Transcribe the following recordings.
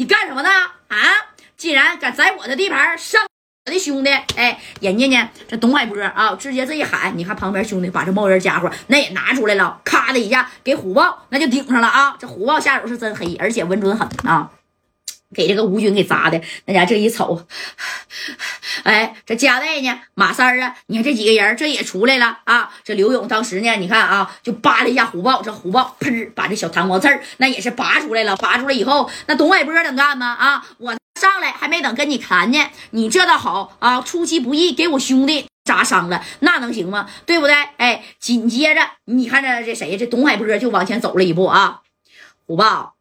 你干什么呢？啊！竟然敢在我的地盘上我的兄弟，哎，人家呢，这董海波啊，直接这一喊，你看旁边兄弟把这冒烟家伙那也拿出来了，咔的一下给虎豹那就顶上了啊！这虎豹下手是真黑，而且稳准狠啊！给这个吴军给砸的，那家这一瞅，哎，这加代呢，马三儿啊，你看这几个人这也出来了啊！这刘勇当时呢，你看啊，就扒了一下虎豹，这虎豹喷把这小弹簧刺儿那也是拔出来了，拔出来以后，那董海波能干吗？啊，我上来还没等跟你谈呢，你这倒好啊，出其不意给我兄弟砸伤了，那能行吗？对不对？哎，紧接着你看着这谁呀？这董海波就往前走了一步啊，虎豹。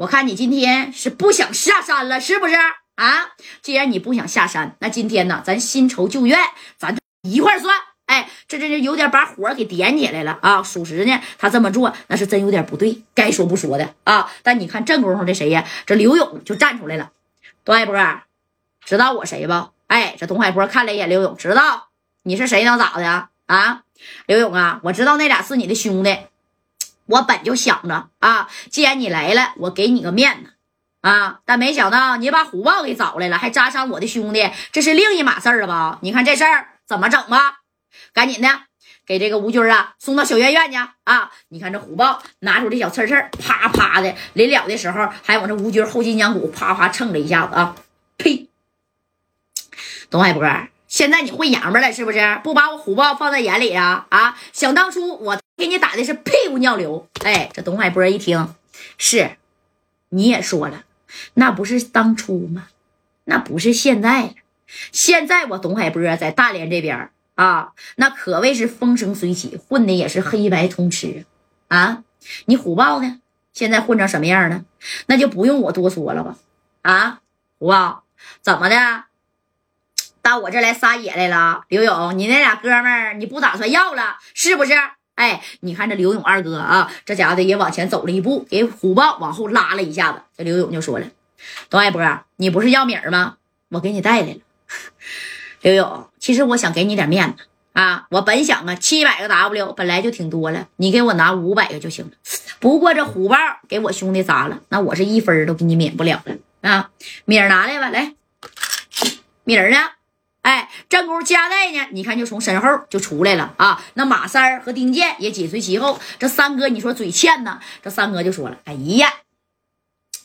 我看你今天是不想下山了，是不是啊？既然你不想下山，那今天呢，咱新仇旧怨，咱一块算。哎，这这这有点把火给点起来了啊！属实呢，他这么做那是真有点不对，该说不说的啊。但你看正功夫，这谁呀？这刘勇就站出来了。董海波，知道我谁不？哎，这董海波看了一眼刘勇，知道你是谁能咋的啊？刘勇啊，我知道那俩是你的兄弟。我本就想着啊，既然你来了，我给你个面子啊！但没想到你把虎豹给找来了，还扎伤我的兄弟，这是另一码事儿了吧？你看这事儿怎么整吧？赶紧的，给这个吴军啊送到小院院去啊！你看这虎豹拿出这小刺刺，啪啪的临了的时候，还往这吴军后脊梁骨啪啪蹭了一下子啊！呸！董海波。现在你会洋巴了是不是？不把我虎豹放在眼里啊？啊！想当初我给你打的是屁股尿流。哎，这董海波一听，是，你也说了，那不是当初吗？那不是现在了。现在我董海波在大连这边啊，那可谓是风生水起，混的也是黑白通吃啊！你虎豹呢？现在混成什么样了？那就不用我多说了吧？啊，虎豹怎么的？到我这来撒野来了，刘勇，你那俩哥们儿你不打算要了是不是？哎，你看这刘勇二哥啊，这家伙也往前走了一步，给虎豹往后拉了一下子。这刘勇就说了：“董海波，你不是要米儿吗？我给你带来了。刘勇，其实我想给你点面子啊，我本想啊，七百个 W 本来就挺多了，你给我拿五百个就行了。不过这虎豹给我兄弟砸了，那我是一分都给你免不了了啊。米儿拿来吧，来，米儿呢？”哎，正宫加代呢？你看，就从身后就出来了啊！那马三儿和丁健也紧随其后。这三哥，你说嘴欠呢？这三哥就说了：“哎呀，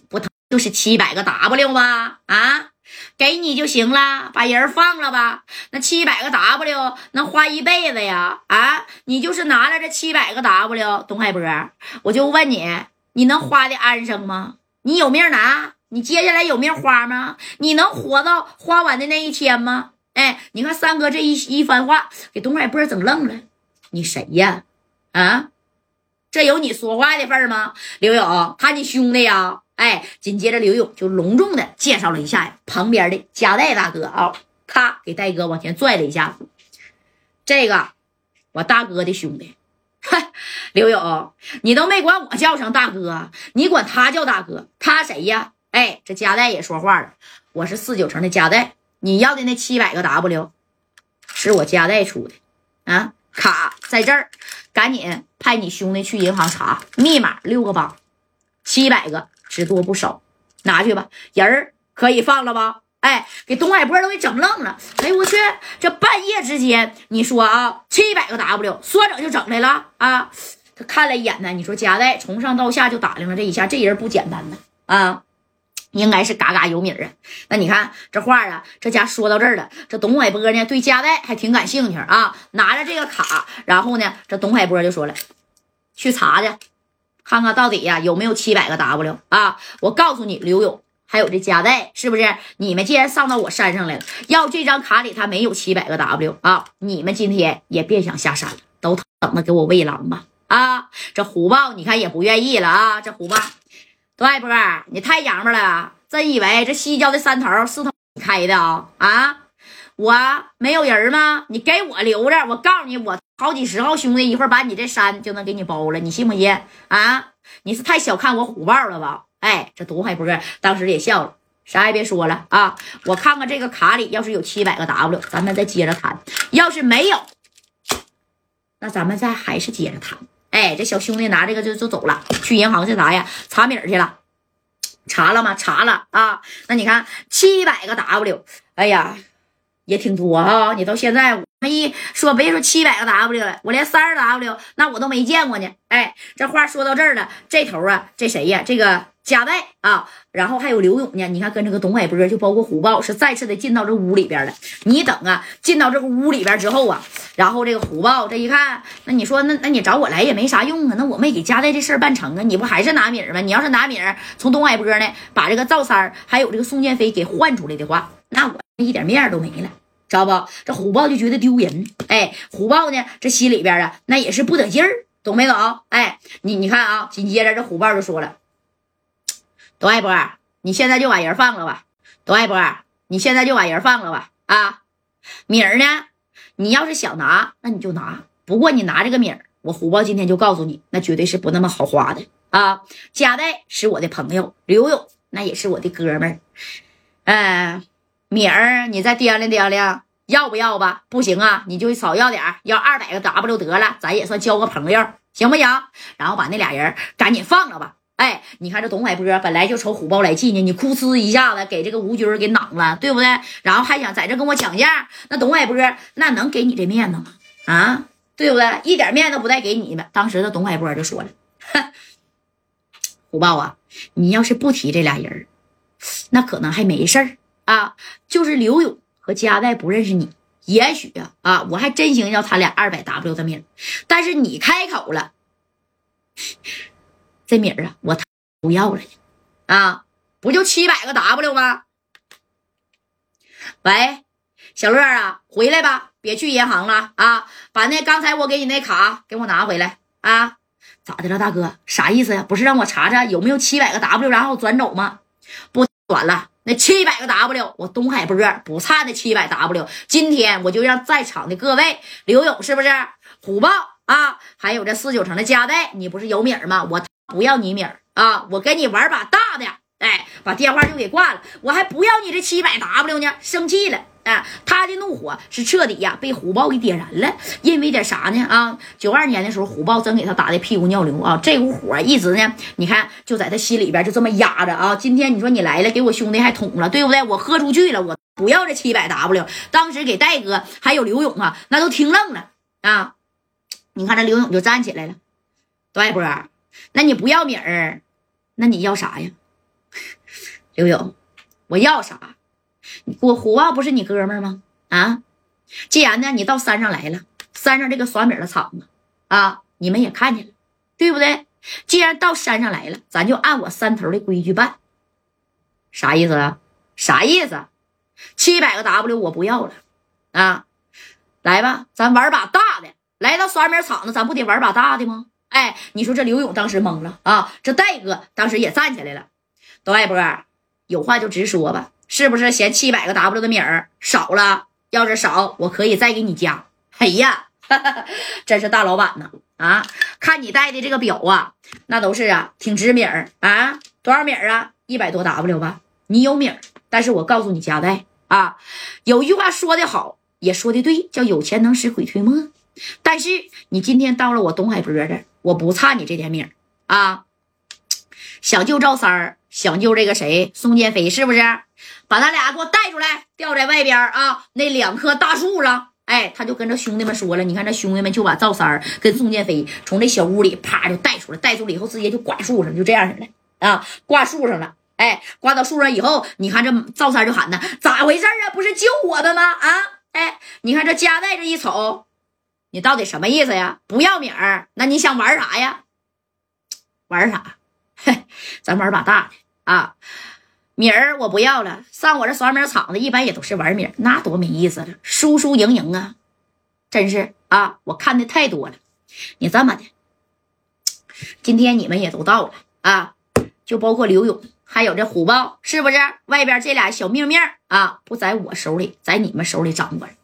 不就是七百个 W 吗？啊，给你就行了，把人放了吧。那七百个 W 能花一辈子呀！啊，你就是拿了这七百个 W，董海波，我就问你，你能花的安生吗？你有命拿？你接下来有命花吗？你能活到花完的那一天吗？”哎，你看三哥这一一番话，给董海波整愣了。你谁呀？啊，这有你说话的份儿吗？刘勇，他你兄弟呀？哎，紧接着刘勇就隆重的介绍了一下，旁边的加代大哥啊，咔给戴哥往前拽了一下。这个我大哥的兄弟，刘勇，你都没管我叫声大哥，你管他叫大哥，他谁呀？哎，这加代也说话了，我是四九城的加代。你要的那七百个 W，是我家代出的啊！卡在这儿，赶紧派你兄弟去银行查密码，六个八，七百个只多不少，拿去吧，人儿可以放了吧？哎，给东海波都给整愣了！哎呦我去，这半夜之间，你说啊，七百个 W 说整就整来了啊！他看了一眼呢，你说夹代从上到下就打量了这一下，这人不简单呢啊！应该是嘎嘎有米儿啊！那你看这话啊，这家说到这儿了。这董海波呢，对加代还挺感兴趣啊。拿着这个卡，然后呢，这董海波就说了：“去查去，看看到底呀有没有七百个 W 啊！我告诉你，刘勇还有这加代，是不是？你们既然上到我山上来了，要这张卡里他没有七百个 W 啊！你们今天也别想下山了，都等着给我喂狼吧！啊，这虎豹你看也不愿意了啊！这虎豹。”董海波，你太洋巴了！真以为这西郊的山头是他开的啊？啊，我没有人吗？你给我留着！我告诉你，我好几十号兄弟，一会儿把你这山就能给你包了，你信不信？啊，你是太小看我虎豹了吧？哎，这董海波当时也笑了，啥也别说了啊！我看看这个卡里要是有七百个 W，咱们再接着谈；要是没有，那咱们再还是接着谈。哎，这小兄弟拿这个就就走了，去银行去啥呀？查米儿去了。查了吗？查了啊。那你看七百个 W，哎呀，也挺多啊。你到现在我一说，别说七百个 W 了，我连三十 W 那我都没见过呢。哎，这话说到这儿了，这头啊，这谁呀？这个。加代啊，然后还有刘勇呢。你看，跟这个董海波，就包括虎豹，是再次的进到这屋里边了。你等啊，进到这个屋里边之后啊，然后这个虎豹这一看，那你说，那那你找我来也没啥用啊。那我没给加代这事儿办成啊，你不还是拿米儿吗？你要是拿米儿从董海波呢，把这个赵三儿还有这个宋建飞给换出来的话，那我一点面都没了，知道不？这虎豹就觉得丢人。哎，虎豹呢，这心里边啊，那也是不得劲儿，懂没懂？哎，你你看啊，紧接着这虎豹就说了。董爱波，你现在就把人放了吧。董爱波，你现在就把人放了吧。啊，米儿呢？你要是想拿，那你就拿。不过你拿这个米儿，我虎豹今天就告诉你，那绝对是不那么好花的啊。贾代是我的朋友，刘勇那也是我的哥们儿。嗯，米儿，你再掂量掂量，要不要吧？不行啊，你就少要点要二百个 W 得了，咱也算交个朋友，行不行？然后把那俩人赶紧放了吧。哎，你看这董海波本来就瞅虎豹来气呢，你哭呲一下子给这个吴军给攮了，对不对？然后还想在这跟我抢价，那董海波那能给你这面子吗？啊，对不对？一点面子不带给你们。当时的董海波就说了：“虎豹啊，你要是不提这俩人那可能还没事儿啊。就是刘勇和加代不认识你，也许啊啊，我还真行要他俩二百 W 的命。但是你开口了。”这米儿啊，我不要了啊，不就七百个 W 吗？喂，小乐啊，回来吧，别去银行了啊，把那刚才我给你那卡给我拿回来啊！咋的了，大哥？啥意思呀？不是让我查查有没有七百个 W，然后转走吗？不转了，那七百个 W，我东海波不差那七百 W。今天我就让在场的各位刘勇是不是虎豹啊？还有这四九城的加代，你不是有米儿吗？我。不要你米儿啊！我跟你玩把大的，哎，把电话就给挂了。我还不要你这七百 W 呢，生气了啊！他的怒火是彻底呀，被虎豹给点燃了。因为点啥呢？啊，九二年的时候，虎豹真给他打的屁股尿流啊！这股火一直呢，你看就在他心里边就这么压着啊。今天你说你来了，给我兄弟还捅了，对不对？我喝出去了，我不要这七百 W。当时给戴哥还有刘勇啊，那都听愣了啊！你看这刘勇就站起来了，戴波。那你不要米儿，那你要啥呀？刘勇，我要啥？我虎豹不是你哥们吗？啊，既然呢你到山上来了，山上这个耍米的场子啊，你们也看见了，对不对？既然到山上来了，咱就按我山头的规矩办。啥意思啊？啥意思？七百个 W 我不要了啊！来吧，咱玩把大的。来到耍米场子，咱不得玩把大的吗？哎，你说这刘勇当时懵了啊！这戴哥当时也站起来了。董爱波，有话就直说吧，是不是嫌七百个 W 的米儿少了？要是少，我可以再给你加。哎呀，真是大老板呢！啊，看你戴的这个表啊，那都是啊，挺值米儿啊。多少米儿啊？一百多 W 吧。你有米儿，但是我告诉你，加代啊，有句话说的好，也说的对，叫有钱能使鬼推磨。但是你今天到了我东海波这。我不差你这点命啊！想救赵三儿，想救这个谁宋建飞，是不是？把他俩给我带出来，吊在外边啊，那两棵大树上。哎，他就跟着兄弟们说了，你看这兄弟们就把赵三儿跟宋建飞从这小屋里啪就带出来，带出来以后直接就挂树上，就这样式的啊，挂树上了。哎，挂到树上以后，你看这赵三就喊呢，咋回事啊？不是救我的吗？啊，哎，你看这加代这一瞅。你到底什么意思呀？不要米儿，那你想玩啥呀？玩啥？嘿，咱玩把大的啊！米儿我不要了，上我这耍米场子一般也都是玩米，那多没意思了，输输赢赢啊，真是啊！我看的太多了。你这么的，今天你们也都到了啊，就包括刘勇，还有这虎豹，是不是？外边这俩小命命啊，不在我手里，在你们手里掌管。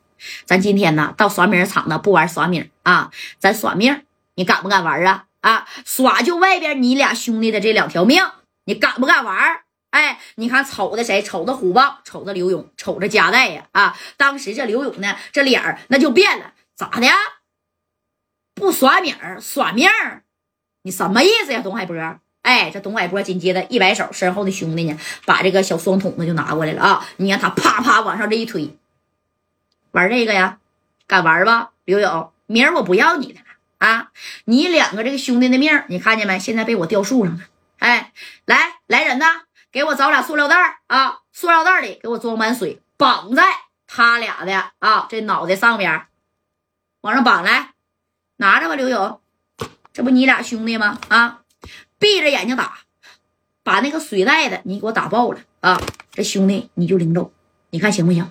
咱今天呢，到耍米场子不玩耍米啊，咱耍命，你敢不敢玩啊？啊，耍就外边你俩兄弟的这两条命，你敢不敢玩？哎，你看瞅着谁？瞅着虎豹，瞅着刘勇，瞅着加代呀！啊，当时这刘勇呢，这脸儿那就变了，咋的？不耍米儿耍命儿？你什么意思呀，董海波？哎，这董海波紧接着一摆手，身后的兄弟呢，把这个小双筒子就拿过来了啊！你看他啪啪往上这一推，玩这个呀？敢玩吧，刘勇？明儿我不要你的了啊！你两个这个兄弟的命，你看见没？现在被我吊树上了。哎，来来人呐，给我找俩塑料袋啊！塑料袋里给我装满水，绑在他俩的啊这脑袋上边，往上绑来，拿着吧，刘勇，这不你俩兄弟吗？啊！闭着眼睛打，把那个水袋子你给我打爆了啊！这兄弟你就领走，你看行不行？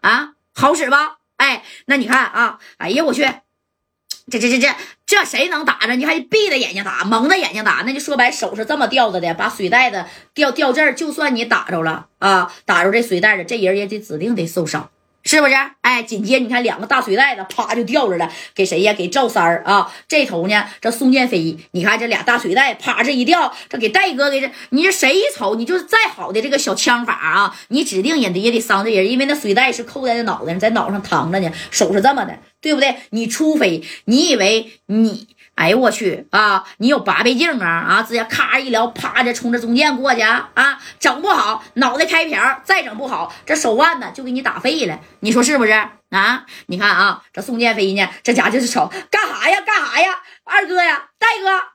啊，好使吧？哎，那你看啊，哎呀，我去，这这这这这谁能打着？你还闭着眼睛打，蒙着眼睛打，那就说白，手是这么吊着的，把水袋子吊吊这儿，就算你打着了啊，打着这水袋子，这人也得指定得受伤。是不是？哎，紧接你看两个大水袋子，啪就掉着了，给谁呀？给赵三儿啊！这头呢，这宋建飞，你看这俩大水袋，啪这一掉，这给戴哥给这，你这谁一瞅，你就是再好的这个小枪法啊，你指定也得也得伤这人，因为那水袋是扣在那脑袋上，在脑上躺着呢，手是这么的，对不对？你除非你以为你。哎呦我去啊！你有八倍镜啊啊！直接咔一撩，啪就冲着中间过去啊！整不好脑袋开瓢，再整不好这手腕子就给你打废了。你说是不是啊？你看啊，这宋建飞呢，这家就是瞅干啥呀？干啥呀？二哥呀，戴哥。